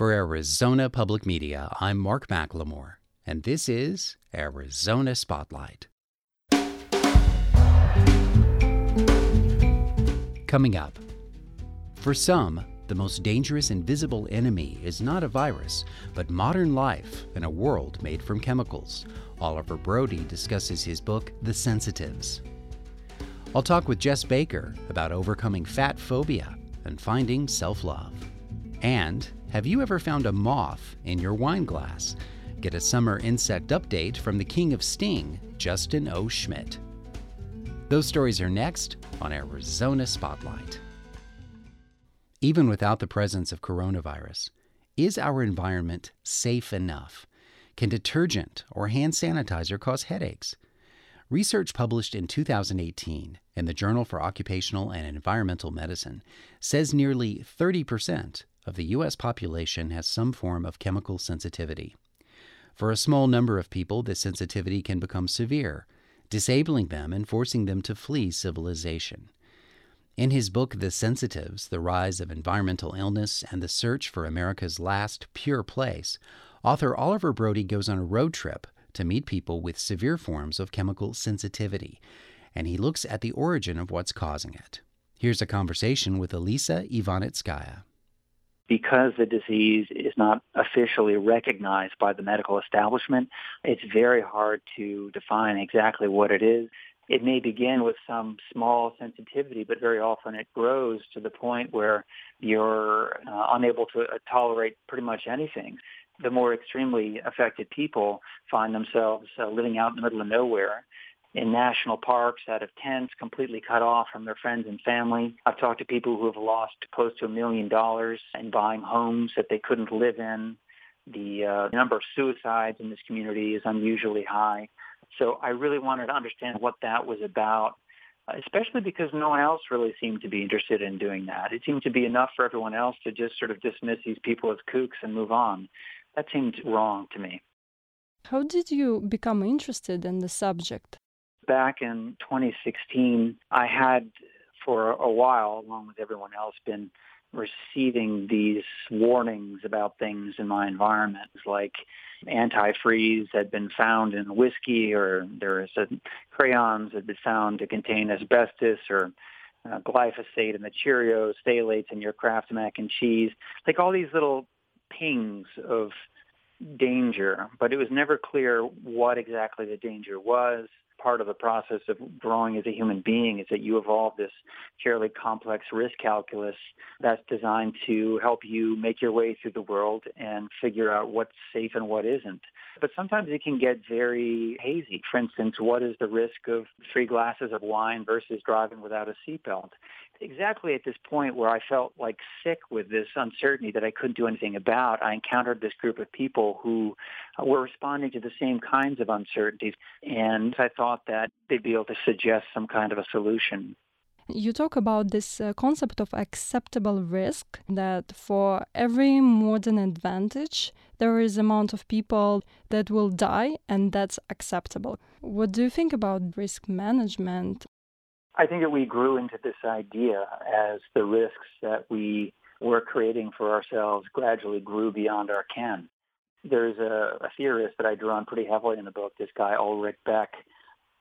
For Arizona Public Media, I'm Mark McLemore, and this is Arizona Spotlight. Coming up, for some, the most dangerous invisible enemy is not a virus, but modern life in a world made from chemicals. Oliver Broudy discusses his book, The Sensitives. I'll talk with Jess Baker about overcoming fat phobia and finding self love. And have you ever found a moth in your wine glass? Get a summer insect update from the king of sting, Justin O. Schmidt. Those stories are next on Arizona Spotlight. Even without the presence of coronavirus, is our environment safe enough? Can detergent or hand sanitizer cause headaches? Research published in 2018 in the Journal for Occupational and Environmental Medicine says nearly 30% of the U.S. population has some form of chemical sensitivity. For a small number of people, this sensitivity can become severe, disabling them and forcing them to flee civilization. In his book, The Sensitives The Rise of Environmental Illness and the Search for America's Last Pure Place, author Oliver Broudy goes on a road trip to meet people with severe forms of chemical sensitivity, and he looks at the origin of what's causing it. Here's a conversation with Elisa Ivanitskaya because the disease is not officially recognized by the medical establishment, it's very hard to define exactly what it is. It may begin with some small sensitivity, but very often it grows to the point where you're uh, unable to uh, tolerate pretty much anything. The more extremely affected people find themselves uh, living out in the middle of nowhere in national parks out of tents, completely cut off from their friends and family. I've talked to people who have lost close to a million dollars in buying homes that they couldn't live in. The uh, number of suicides in this community is unusually high. So I really wanted to understand what that was about, especially because no one else really seemed to be interested in doing that. It seemed to be enough for everyone else to just sort of dismiss these people as kooks and move on. That seemed wrong to me. How did you become interested in the subject? Back in 2016, I had for a while, along with everyone else, been receiving these warnings about things in my environment, like antifreeze had been found in whiskey, or there is a crayons had been found to contain asbestos, or uh, glyphosate in the Cheerios, phthalates in your Kraft mac and cheese, like all these little pings of danger, but it was never clear what exactly the danger was part of the process of growing as a human being is that you evolve this fairly complex risk calculus that's designed to help you make your way through the world and figure out what's safe and what isn't. But sometimes it can get very hazy. For instance, what is the risk of three glasses of wine versus driving without a seatbelt? Exactly at this point where I felt like sick with this uncertainty that I couldn't do anything about, I encountered this group of people who were responding to the same kinds of uncertainties. And I thought that they'd be able to suggest some kind of a solution. You talk about this uh, concept of acceptable risk that for every modern advantage, there is amount of people that will die and that's acceptable. What do you think about risk management? I think that we grew into this idea as the risks that we were creating for ourselves gradually grew beyond our ken. There's a, a theorist that I drew on pretty heavily in the book, this guy Ulrich Beck,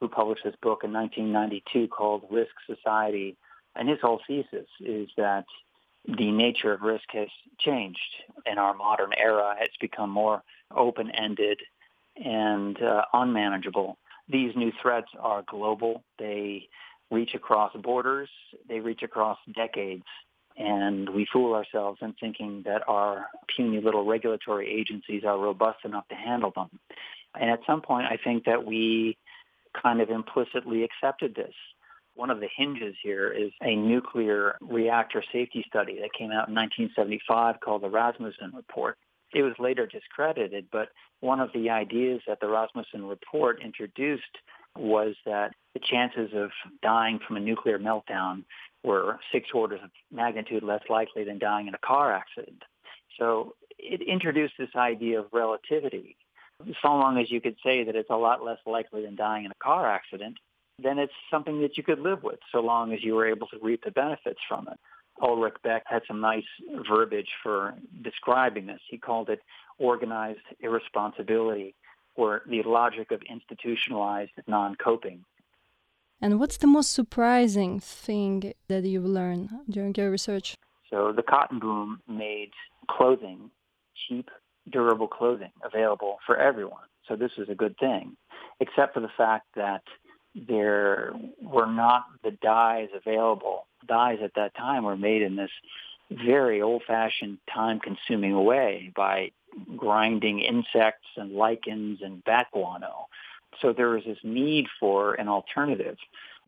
who published this book in 1992 called Risk Society. And his whole thesis is that the nature of risk has changed in our modern era. It's become more open-ended and uh, unmanageable. These new threats are global. They reach across borders, they reach across decades. And we fool ourselves in thinking that our puny little regulatory agencies are robust enough to handle them. And at some point, I think that we kind of implicitly accepted this. One of the hinges here is a nuclear reactor safety study that came out in 1975 called the Rasmussen Report. It was later discredited, but one of the ideas that the Rasmussen Report introduced was that the chances of dying from a nuclear meltdown were six orders of magnitude less likely than dying in a car accident. So it introduced this idea of relativity. So long as you could say that it's a lot less likely than dying in a car accident, then it's something that you could live with so long as you were able to reap the benefits from it. Ulrich Beck had some nice verbiage for describing this. He called it organized irresponsibility or the logic of institutionalized non-coping. And what's the most surprising thing that you've learned during your research? So the cotton boom made clothing, cheap, durable clothing, available for everyone. So this is a good thing, except for the fact that there were not the dyes available. Dyes at that time were made in this very old-fashioned, time-consuming way by grinding insects and lichens and bat guano. So there was this need for an alternative.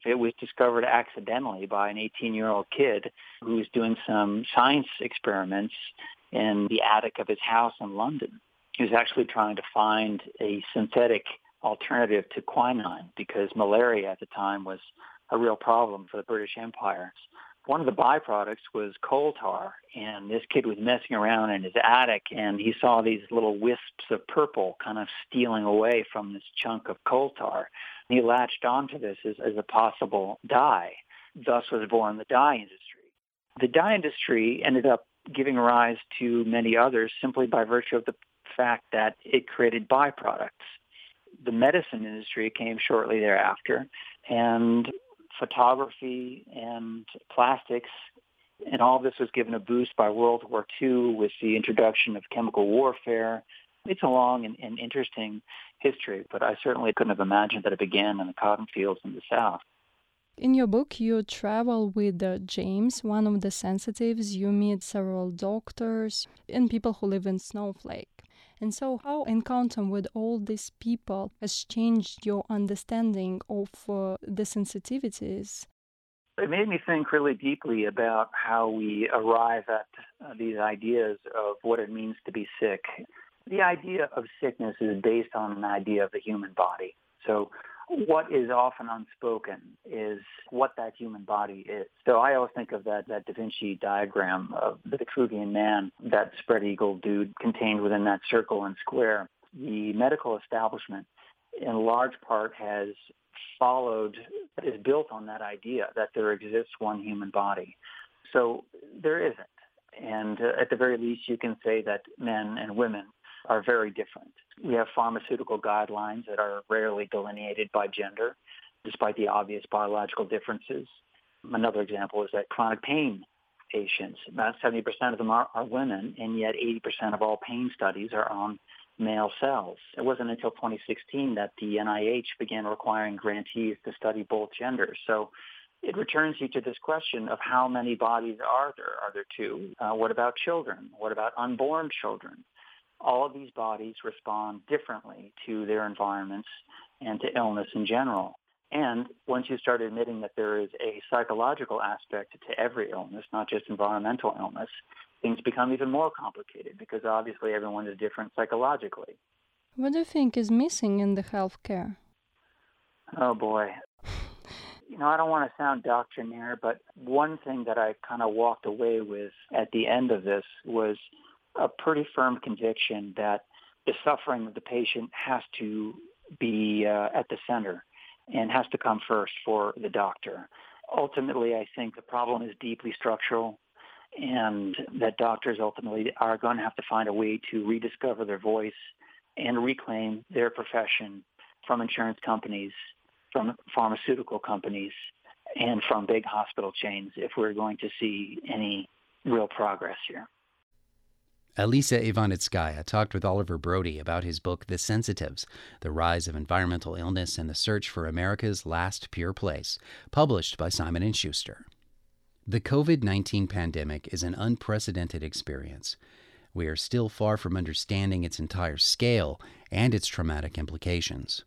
It was discovered accidentally by an 18-year-old kid who was doing some science experiments in the attic of his house in London. He was actually trying to find a synthetic alternative to quinine because malaria at the time was a real problem for the British Empire. One of the byproducts was coal tar, and this kid was messing around in his attic, and he saw these little wisps of purple kind of stealing away from this chunk of coal tar. And he latched onto this as, as a possible dye. Thus was born the dye industry. The dye industry ended up giving rise to many others simply by virtue of the fact that it created byproducts the medicine industry came shortly thereafter, and photography and plastics and all this was given a boost by World War II with the introduction of chemical warfare. It's a long and, and interesting history, but I certainly couldn't have imagined that it began in the cotton fields in the South. In your book, you travel with uh, James, one of the sensitives. You meet several doctors and people who live in Snowflake. And so, how encounter with all these people has changed your understanding of uh, the sensitivities? It made me think really deeply about how we arrive at uh, these ideas of what it means to be sick. The idea of sickness is based on an idea of the human body. So what is often unspoken is what that human body is. So I always think of that, that Da Vinci diagram of the Vitruvian man, that spread eagle dude contained within that circle and square. The medical establishment in large part has followed, is built on that idea that there exists one human body. So there isn't. And uh, at the very least, you can say that men and women are very different. We have pharmaceutical guidelines that are rarely delineated by gender, despite the obvious biological differences. Another example is that chronic pain patients, about 70% of them are, are women, and yet 80% of all pain studies are on male cells. It wasn't until 2016 that the NIH began requiring grantees to study both genders. So it returns you to this question of how many bodies are there? Are there two? Uh, what about children? What about unborn children? All of these bodies respond differently to their environments and to illness in general. And once you start admitting that there is a psychological aspect to every illness, not just environmental illness, things become even more complicated because obviously everyone is different psychologically. What do you think is missing in the healthcare? Oh boy. You know, I don't want to sound doctrinaire, but one thing that I kind of walked away with at the end of this was a pretty firm conviction that the suffering of the patient has to be uh, at the center and has to come first for the doctor. Ultimately, I think the problem is deeply structural and that doctors ultimately are going to have to find a way to rediscover their voice and reclaim their profession from insurance companies, from pharmaceutical companies, and from big hospital chains if we're going to see any real progress here. Elisa Ivanitskaya talked with Oliver Broudy about his book, The Sensitives The Rise of Environmental Illness and the Search for America's Last Pure Place, published by Simon & Schuster. The COVID 19 pandemic is an unprecedented experience. We are still far from understanding its entire scale and its traumatic implications.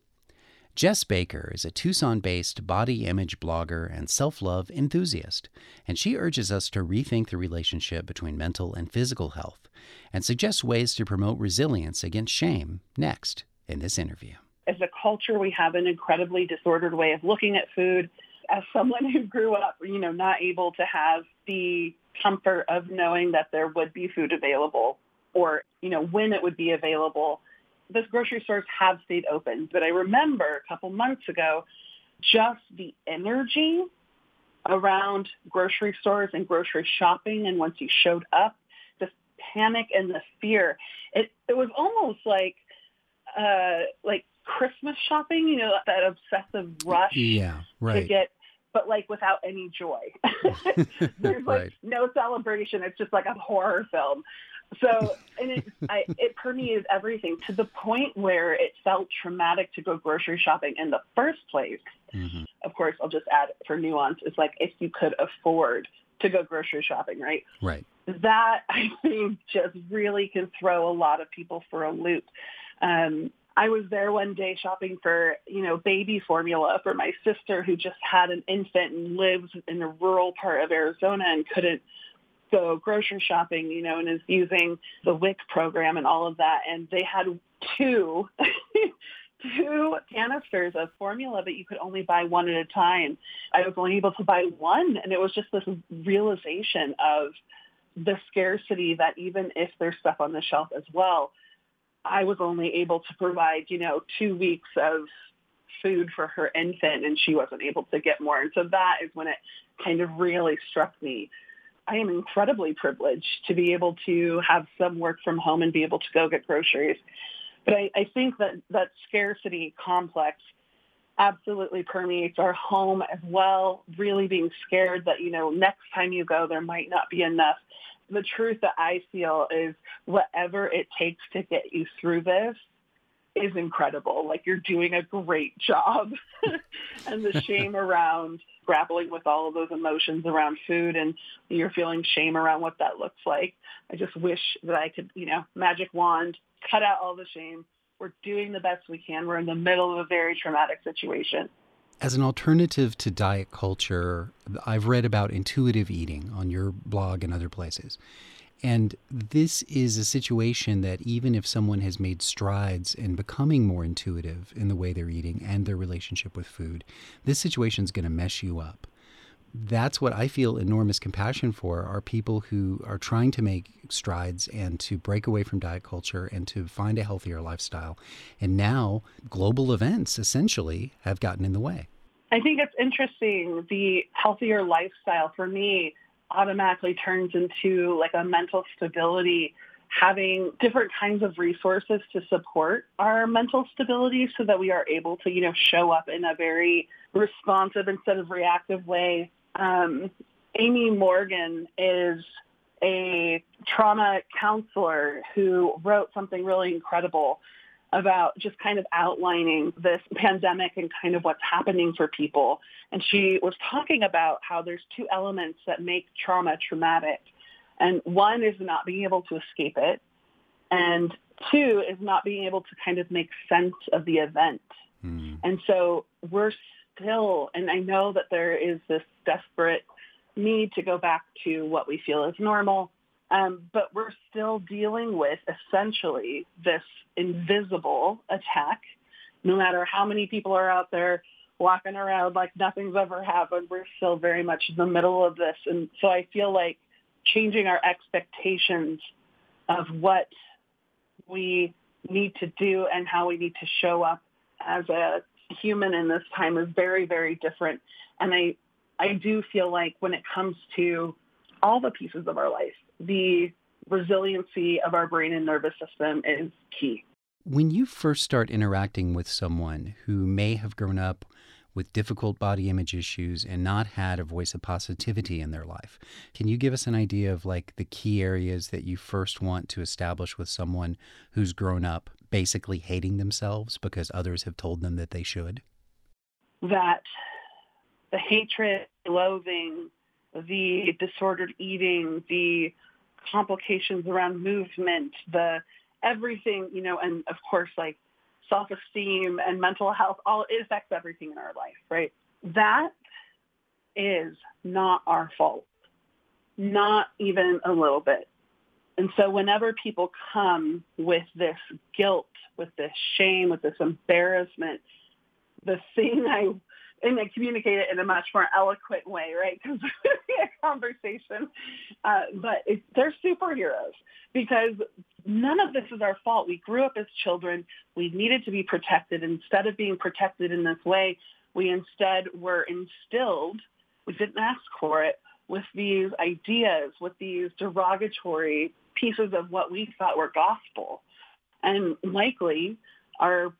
Jess Baker is a Tucson based body image blogger and self love enthusiast, and she urges us to rethink the relationship between mental and physical health and suggests ways to promote resilience against shame next in this interview. As a culture, we have an incredibly disordered way of looking at food. As someone who grew up, you know, not able to have the comfort of knowing that there would be food available or, you know, when it would be available the grocery stores have stayed open, but I remember a couple months ago, just the energy around grocery stores and grocery shopping. And once you showed up, the panic and the fear, it, it was almost like, uh, like Christmas shopping, you know, that obsessive rush yeah, right. to get but like without any joy. There's like right. no celebration. It's just like a horror film. So, and it, I, it permeated everything to the point where it felt traumatic to go grocery shopping in the first place. Mm-hmm. Of course, I'll just add for nuance is like if you could afford to go grocery shopping, right? Right. That I think just really can throw a lot of people for a loop. Um, I was there one day shopping for, you know, baby formula for my sister who just had an infant and lives in a rural part of Arizona and couldn't go grocery shopping, you know, and is using the WIC program and all of that. And they had two, two canisters of formula, but you could only buy one at a time. I was only able to buy one. And it was just this realization of the scarcity that even if there's stuff on the shelf as well, I was only able to provide, you know, two weeks of food for her infant and she wasn't able to get more. And so that is when it kind of really struck me. I am incredibly privileged to be able to have some work from home and be able to go get groceries. But I, I think that that scarcity complex absolutely permeates our home as well, really being scared that, you know, next time you go, there might not be enough the truth that I feel is whatever it takes to get you through this is incredible. Like you're doing a great job. and the shame around grappling with all of those emotions around food and you're feeling shame around what that looks like. I just wish that I could, you know, magic wand, cut out all the shame. We're doing the best we can. We're in the middle of a very traumatic situation. As an alternative to diet culture, I've read about intuitive eating on your blog and other places. And this is a situation that even if someone has made strides in becoming more intuitive in the way they're eating and their relationship with food, this situation is going to mess you up that's what I feel enormous compassion for are people who are trying to make strides and to break away from diet culture and to find a healthier lifestyle. And now global events essentially have gotten in the way. I think it's interesting. The healthier lifestyle for me automatically turns into like a mental stability having different kinds of resources to support our mental stability so that we are able to, you know, show up in a very responsive instead of reactive way. Um, Amy Morgan is a trauma counselor who wrote something really incredible about just kind of outlining this pandemic and kind of what's happening for people. And she was talking about how there's two elements that make trauma traumatic. And one is not being able to escape it. And two is not being able to kind of make sense of the event. Mm. And so we're still, and I know that there is this desperate need to go back to what we feel is normal, um, but we're still dealing with essentially this invisible attack. No matter how many people are out there walking around like nothing's ever happened, we're still very much in the middle of this. And so I feel like changing our expectations of what we need to do and how we need to show up as a human in this time is very, very different. And I, I do feel like when it comes to all the pieces of our life, the resiliency of our brain and nervous system is key. When you first start interacting with someone who may have grown up with difficult body image issues and not had a voice of positivity in their life. Can you give us an idea of like the key areas that you first want to establish with someone who's grown up basically hating themselves because others have told them that they should? That the hatred, loathing, the disordered eating, the complications around movement, the everything, you know, and of course like self-esteem and mental health, all it affects everything in our life, right? That is not our fault. Not even a little bit. And so whenever people come with this guilt, with this shame, with this embarrassment, the thing I and I communicate it in a much more eloquent way, right? Because a conversation. Uh, but it, they're superheroes because none of this is our fault. We grew up as children. We needed to be protected. Instead of being protected in this way, we instead were instilled We didn't ask for it with these ideas, with these derogatory pieces of what we thought were gospel. And likely our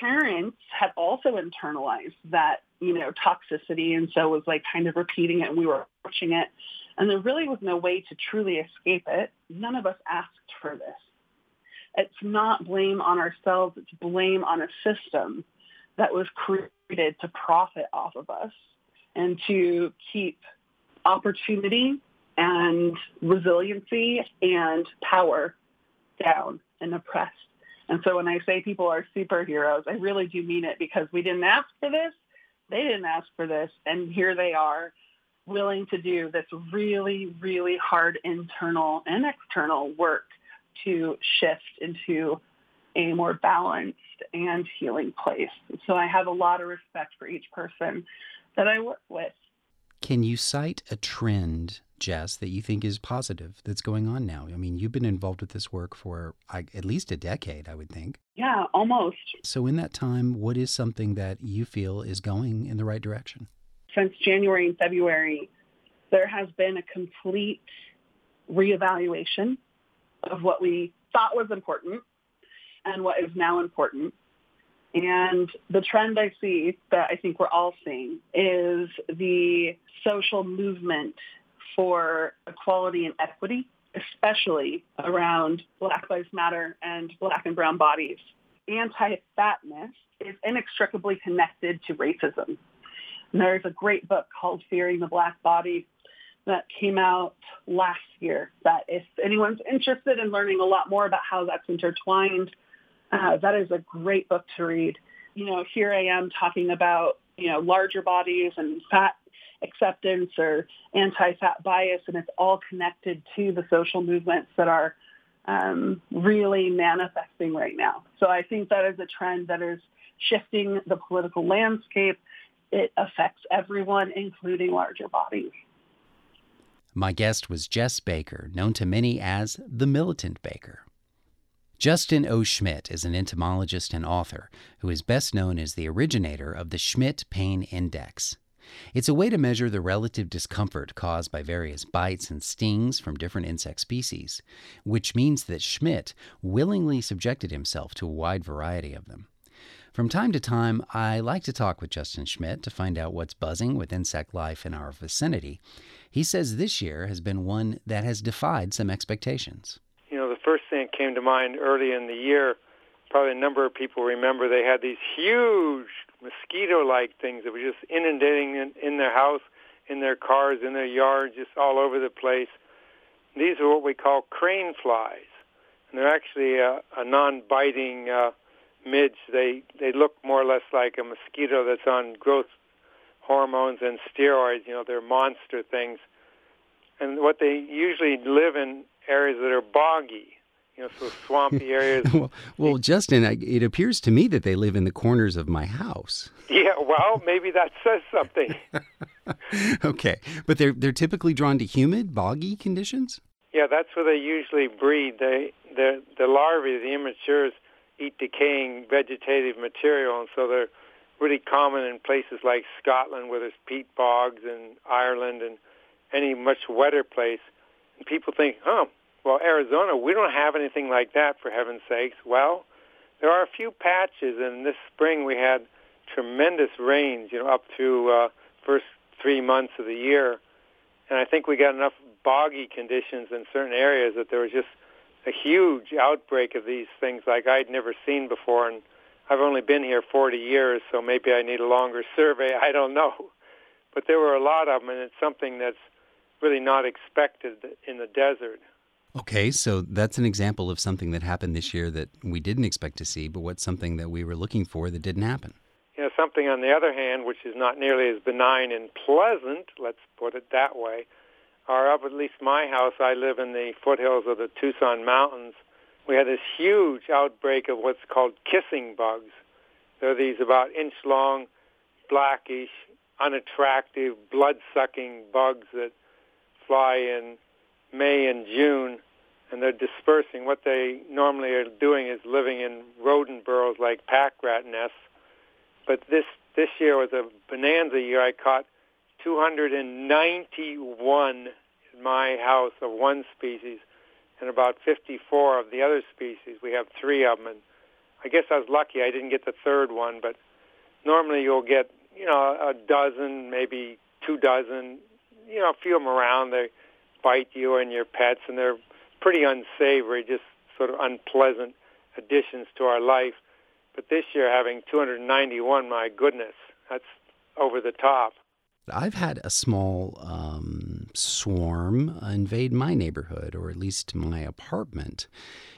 parents had also internalized that, you know, toxicity and so it was like kind of repeating it and we were watching it. And there really was no way to truly escape it. None of us asked for this. It's not blame on ourselves, it's blame on a system that was created to profit off of us and to keep opportunity and resiliency and power down and oppressed. And so when I say people are superheroes, I really do mean it because we didn't ask for this. They didn't ask for this. And here they are willing to do this really, really hard internal and external work to shift into a more balanced and healing place. So I have a lot of respect for each person that I work with. Can you cite a trend, Jess, that you think is positive that's going on now? I mean, you've been involved with this work for at least a decade, I would think. Yeah, almost. So, in that time, what is something that you feel is going in the right direction? Since January and February, there has been a complete reevaluation of what we thought was important and what is now important. And the trend I see that I think we're all seeing is the social movement for equality and equity, especially around Black Lives Matter and Black and Brown bodies. Anti-fatness is inextricably connected to racism. And there's a great book called Fearing the Black Body that came out last year that if anyone's interested in learning a lot more about how that's intertwined, uh, that is a great book to read. You know, here I am talking about, you know, larger bodies and fat acceptance or anti-fat bias, and it's all connected to the social movements that are um, really manifesting right now. So I think that is a trend that is shifting the political landscape. It affects everyone, including larger bodies. My guest was Jess Baker, known to many as the Militant Baker. Justin O. Schmidt is an entomologist and author who is best known as the originator of the Schmidt Pain Index. It's a way to measure the relative discomfort caused by various bites and stings from different insect species, which means that Schmidt willingly subjected himself to a wide variety of them. From time to time, I like to talk with Justin Schmidt to find out what's buzzing with insect life in our vicinity. He says this year has been one that has defied some expectations You know, the first thing that came to mind early in the year, probably a number of people remember they had these huge mosquito-like things that were just inundating in, in their house, in their cars, in their yard, just all over the place. These are what we call crane flies, and they're actually a, a non-biting uh, midge. They they look more or less like a mosquito that's on growth hormones and steroids. You know, they're monster things. And what they usually live in areas that are boggy you know, so swampy areas. well, well, Justin, I, it appears to me that they live in the corners of my house. Yeah, well, maybe that says something. okay, but they're they're typically drawn to humid, boggy conditions. Yeah, that's where they usually breed. They the the larvae, the immatures, eat decaying vegetative material, and so they're really common in places like Scotland, where there's peat bogs, and Ireland, and any much wetter place. And people think, oh, well, Arizona, we don't have anything like that, for heaven's sakes. Well, there are a few patches, and this spring we had tremendous rains, you know, up to uh, first three months of the year. And I think we got enough boggy conditions in certain areas that there was just a huge outbreak of these things like I'd never seen before. And I've only been here 40 years, so maybe I need a longer survey. I don't know. But there were a lot of them, and it's something that's really not expected in the desert. Okay, so that's an example of something that happened this year that we didn't expect to see, but what's something that we were looking for that didn't happen? You know, something on the other hand, which is not nearly as benign and pleasant, let's put it that way, are up at least my house. I live in the foothills of the Tucson Mountains. We had this huge outbreak of what's called kissing bugs. They're these about inch long, blackish, unattractive, blood sucking bugs that fly in May and June, and they're dispersing. What they normally are doing is living in rodent burrows like pack rat nests. But this this year was a bonanza year. I caught 291 in my house of one species and about 54 of the other species. We have three of them. And I guess I was lucky I didn't get the third one, but normally you'll get, you know, a dozen, maybe two dozen, you know, a few of them around. They bite you and your pets, and they're pretty unsavory, just sort of unpleasant additions to our life. But this year, having 291, my goodness, that's over the top. I've had a small um, swarm invade my neighborhood, or at least my apartment.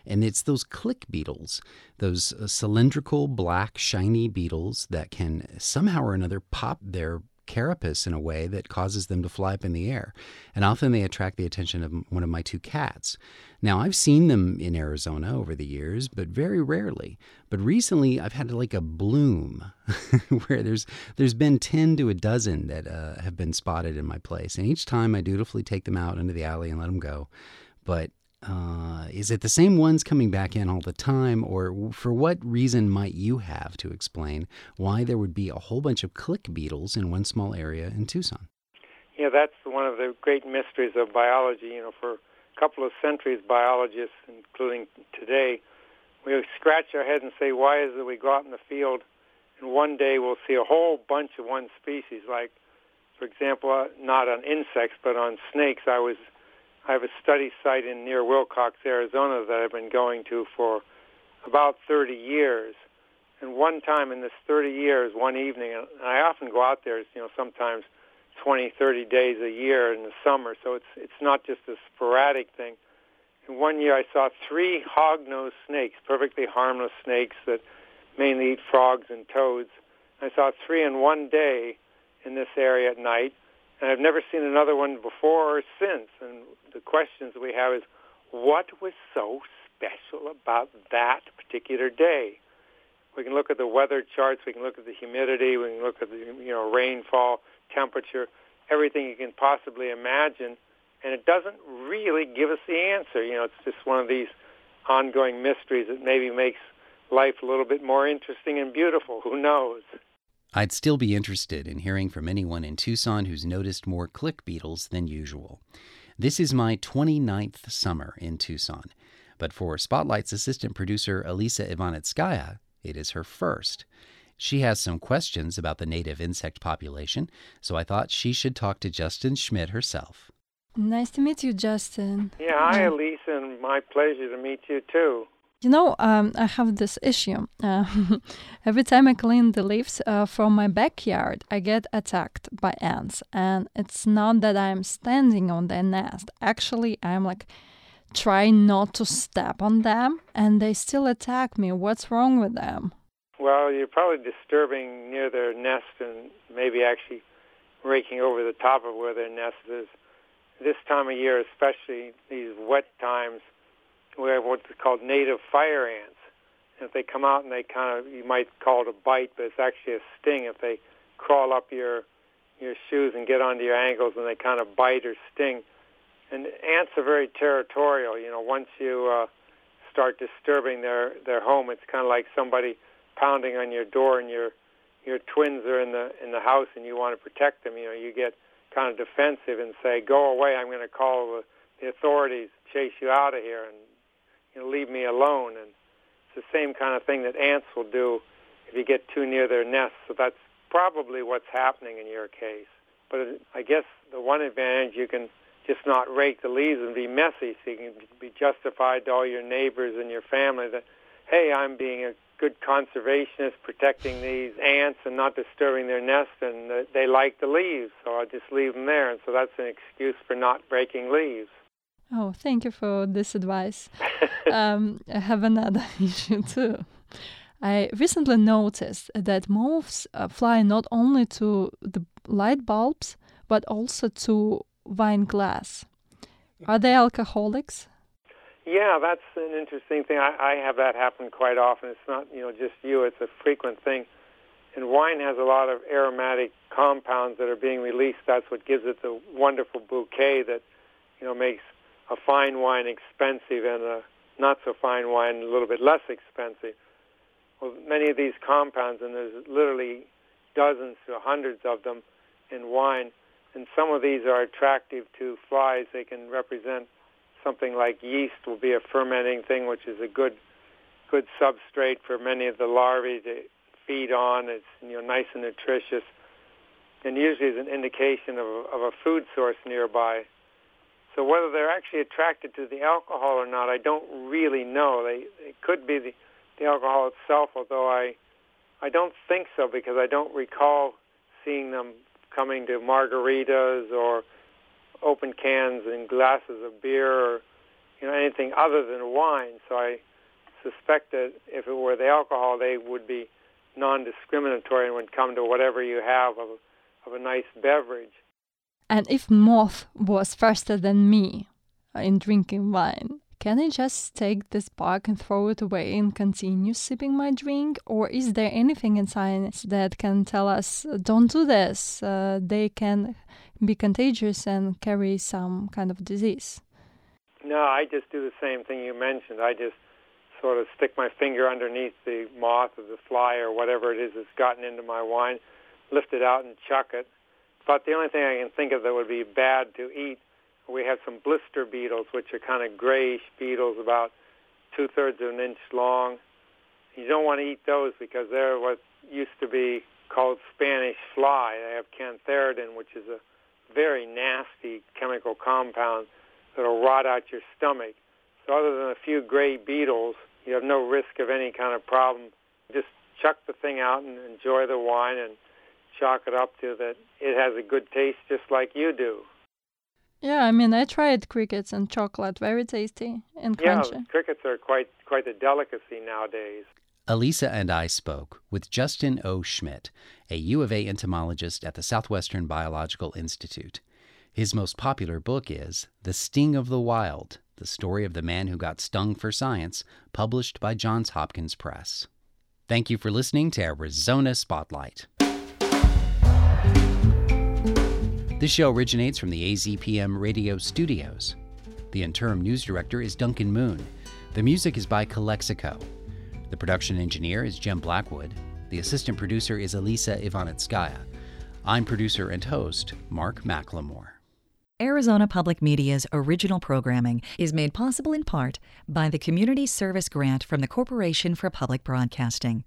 And it's those click beetles, those uh, cylindrical, black, shiny beetles that can somehow or another pop their carapace in a way that causes them to fly up in the air. And often they attract the attention of one of my two cats. Now, I've seen them in Arizona over the years, but very rarely. But recently, I've had like a bloom where there's there's been 10 to a dozen that uh, have been spotted in my place. And each time I dutifully take them out into the alley and let them go. But uh, is it the same ones coming back in all the time, or for what reason might you have to explain why there would be a whole bunch of click beetles in one small area in Tucson? Yeah, that's one of the great mysteries of biology. You know, for a couple of centuries, biologists, including today, we scratch our head and say, why is it we go out in the field and one day we'll see a whole bunch of one species, like, for example, uh, not on insects, but on snakes. I was I have a study site in near Willcox, Arizona that I've been going to for about 30 years. And one time in this 30 years, one evening, and I often go out there, you know, sometimes 20, 30 days a year in the summer, so it's it's not just a sporadic thing. And one year I saw three hog-nosed snakes, perfectly harmless snakes that mainly eat frogs and toads. I saw three in one day in this area at night, and I've never seen another one before or since. And the questions we have is, what was so special about that particular day? We can look at the weather charts, we can look at the humidity, we can look at the you know rainfall, temperature, everything you can possibly imagine, and it doesn't really give us the answer. You know, it's just one of these ongoing mysteries that maybe makes life a little bit more interesting and beautiful. Who knows? I'd still be interested in hearing from anyone in Tucson who's noticed more click beetles than usual. This is my 29th summer in Tucson, but for Spotlight's assistant producer Elisa Ivanitskaya, it is her first. She has some questions about the native insect population, so I thought she should talk to Justin Schmidt herself. Nice to meet you, Justin. Yeah, hi, Elisa, and my pleasure to meet you too. You know, um, I have this issue. Uh, every time I clean the leaves uh, from my backyard, I get attacked by ants. And it's not that I'm standing on their nest. Actually, I'm like trying not to step on them, and they still attack me. What's wrong with them? Well, you're probably disturbing near their nest and maybe actually raking over the top of where their nest is. This time of year, especially these wet times, we have what's called native fire ants. And if they come out and they kind of, you might call it a bite, but it's actually a sting. If they crawl up your your shoes and get onto your ankles and they kind of bite or sting. And ants are very territorial. You know, once you uh, start disturbing their their home, it's kind of like somebody pounding on your door and your your twins are in the in the house and you want to protect them. You know, you get kind of defensive and say, "Go away! I'm going to call the, authorities, chase you out of here." And you know, leave me alone. And it's the same kind of thing that ants will do if you get too near their nests. So that's probably what's happening in your case. But I guess the one advantage you can just not rake the leaves and be messy, so you can be justified to all your neighbors and your family that, hey, I'm being a good conservationist, protecting these ants and not disturbing their nest, and they like the leaves, so I'll just leave them there. And so that's an excuse for not breaking leaves. Oh, thank you for this advice. um, I have another issue too. I recently noticed that moths uh, fly not only to the light bulbs but also to wine glass. Are they alcoholics? Yeah, that's an interesting thing. I, I have that happen quite often. It's not, you know, just you. It's a frequent thing. And wine has a lot of aromatic compounds that are being released. That's what gives it the wonderful bouquet that, you know, makes a fine wine expensive and a not so fine wine a little bit less expensive. Well, many of these compounds, and there's literally dozens to hundreds of them in wine, and some of these are attractive to flies. They can represent something like yeast will be a fermenting thing, which is a good good substrate for many of the larvae to feed on. It's you know nice and nutritious, and usually is an indication of of a food source nearby. So whether they're actually attracted to the alcohol or not, I don't really know. They it could be the, the alcohol itself, although I I don't think so because I don't recall seeing them coming to margaritas or open cans and glasses of beer or you know anything other than wine. So I suspect that if it were the alcohol, they would be non-discriminatory and would come to whatever you have of, of a nice beverage. And if moth was faster than me in drinking wine, can I just take this bug and throw it away and continue sipping my drink? Or is there anything in science that can tell us, don't do this? Uh, they can be contagious and carry some kind of disease. No, I just do the same thing you mentioned. I just sort of stick my finger underneath the moth or the fly or whatever it is that's gotten into my wine, lift it out and chuck it. But the only thing I can think of that would be bad to eat we have some blister beetles, which are kind of grayish beetles, about two thirds of an inch long. You don't want to eat those because they're what used to be called Spanish fly. They have cantharidin, which is a very nasty chemical compound that'll rot out your stomach. So other than a few gray beetles, you have no risk of any kind of problem. Just chuck the thing out and enjoy the wine and chalk it up to that it has a good taste just like you do. Yeah, I mean, I tried crickets and chocolate, very tasty and crunchy. Yeah, crickets are quite quite a delicacy nowadays. Elisa and I spoke with Justin O. Schmidt, a U of A entomologist at the Southwestern Biological Institute. His most popular book is The Sting of the Wild The Story of the Man Who Got Stung for Science, published by Johns Hopkins Press. Thank you for listening to Arizona Spotlight. This show originates from the AZPM radio studios. The interim news director is Duncan Moon. The music is by Calexico. The production engineer is Jim Blackwood. The assistant producer is Elisa Ivanitskaya. I'm producer and host Mark McLemore. Arizona Public Media's original programming is made possible in part by the Community Service Grant from the Corporation for Public Broadcasting.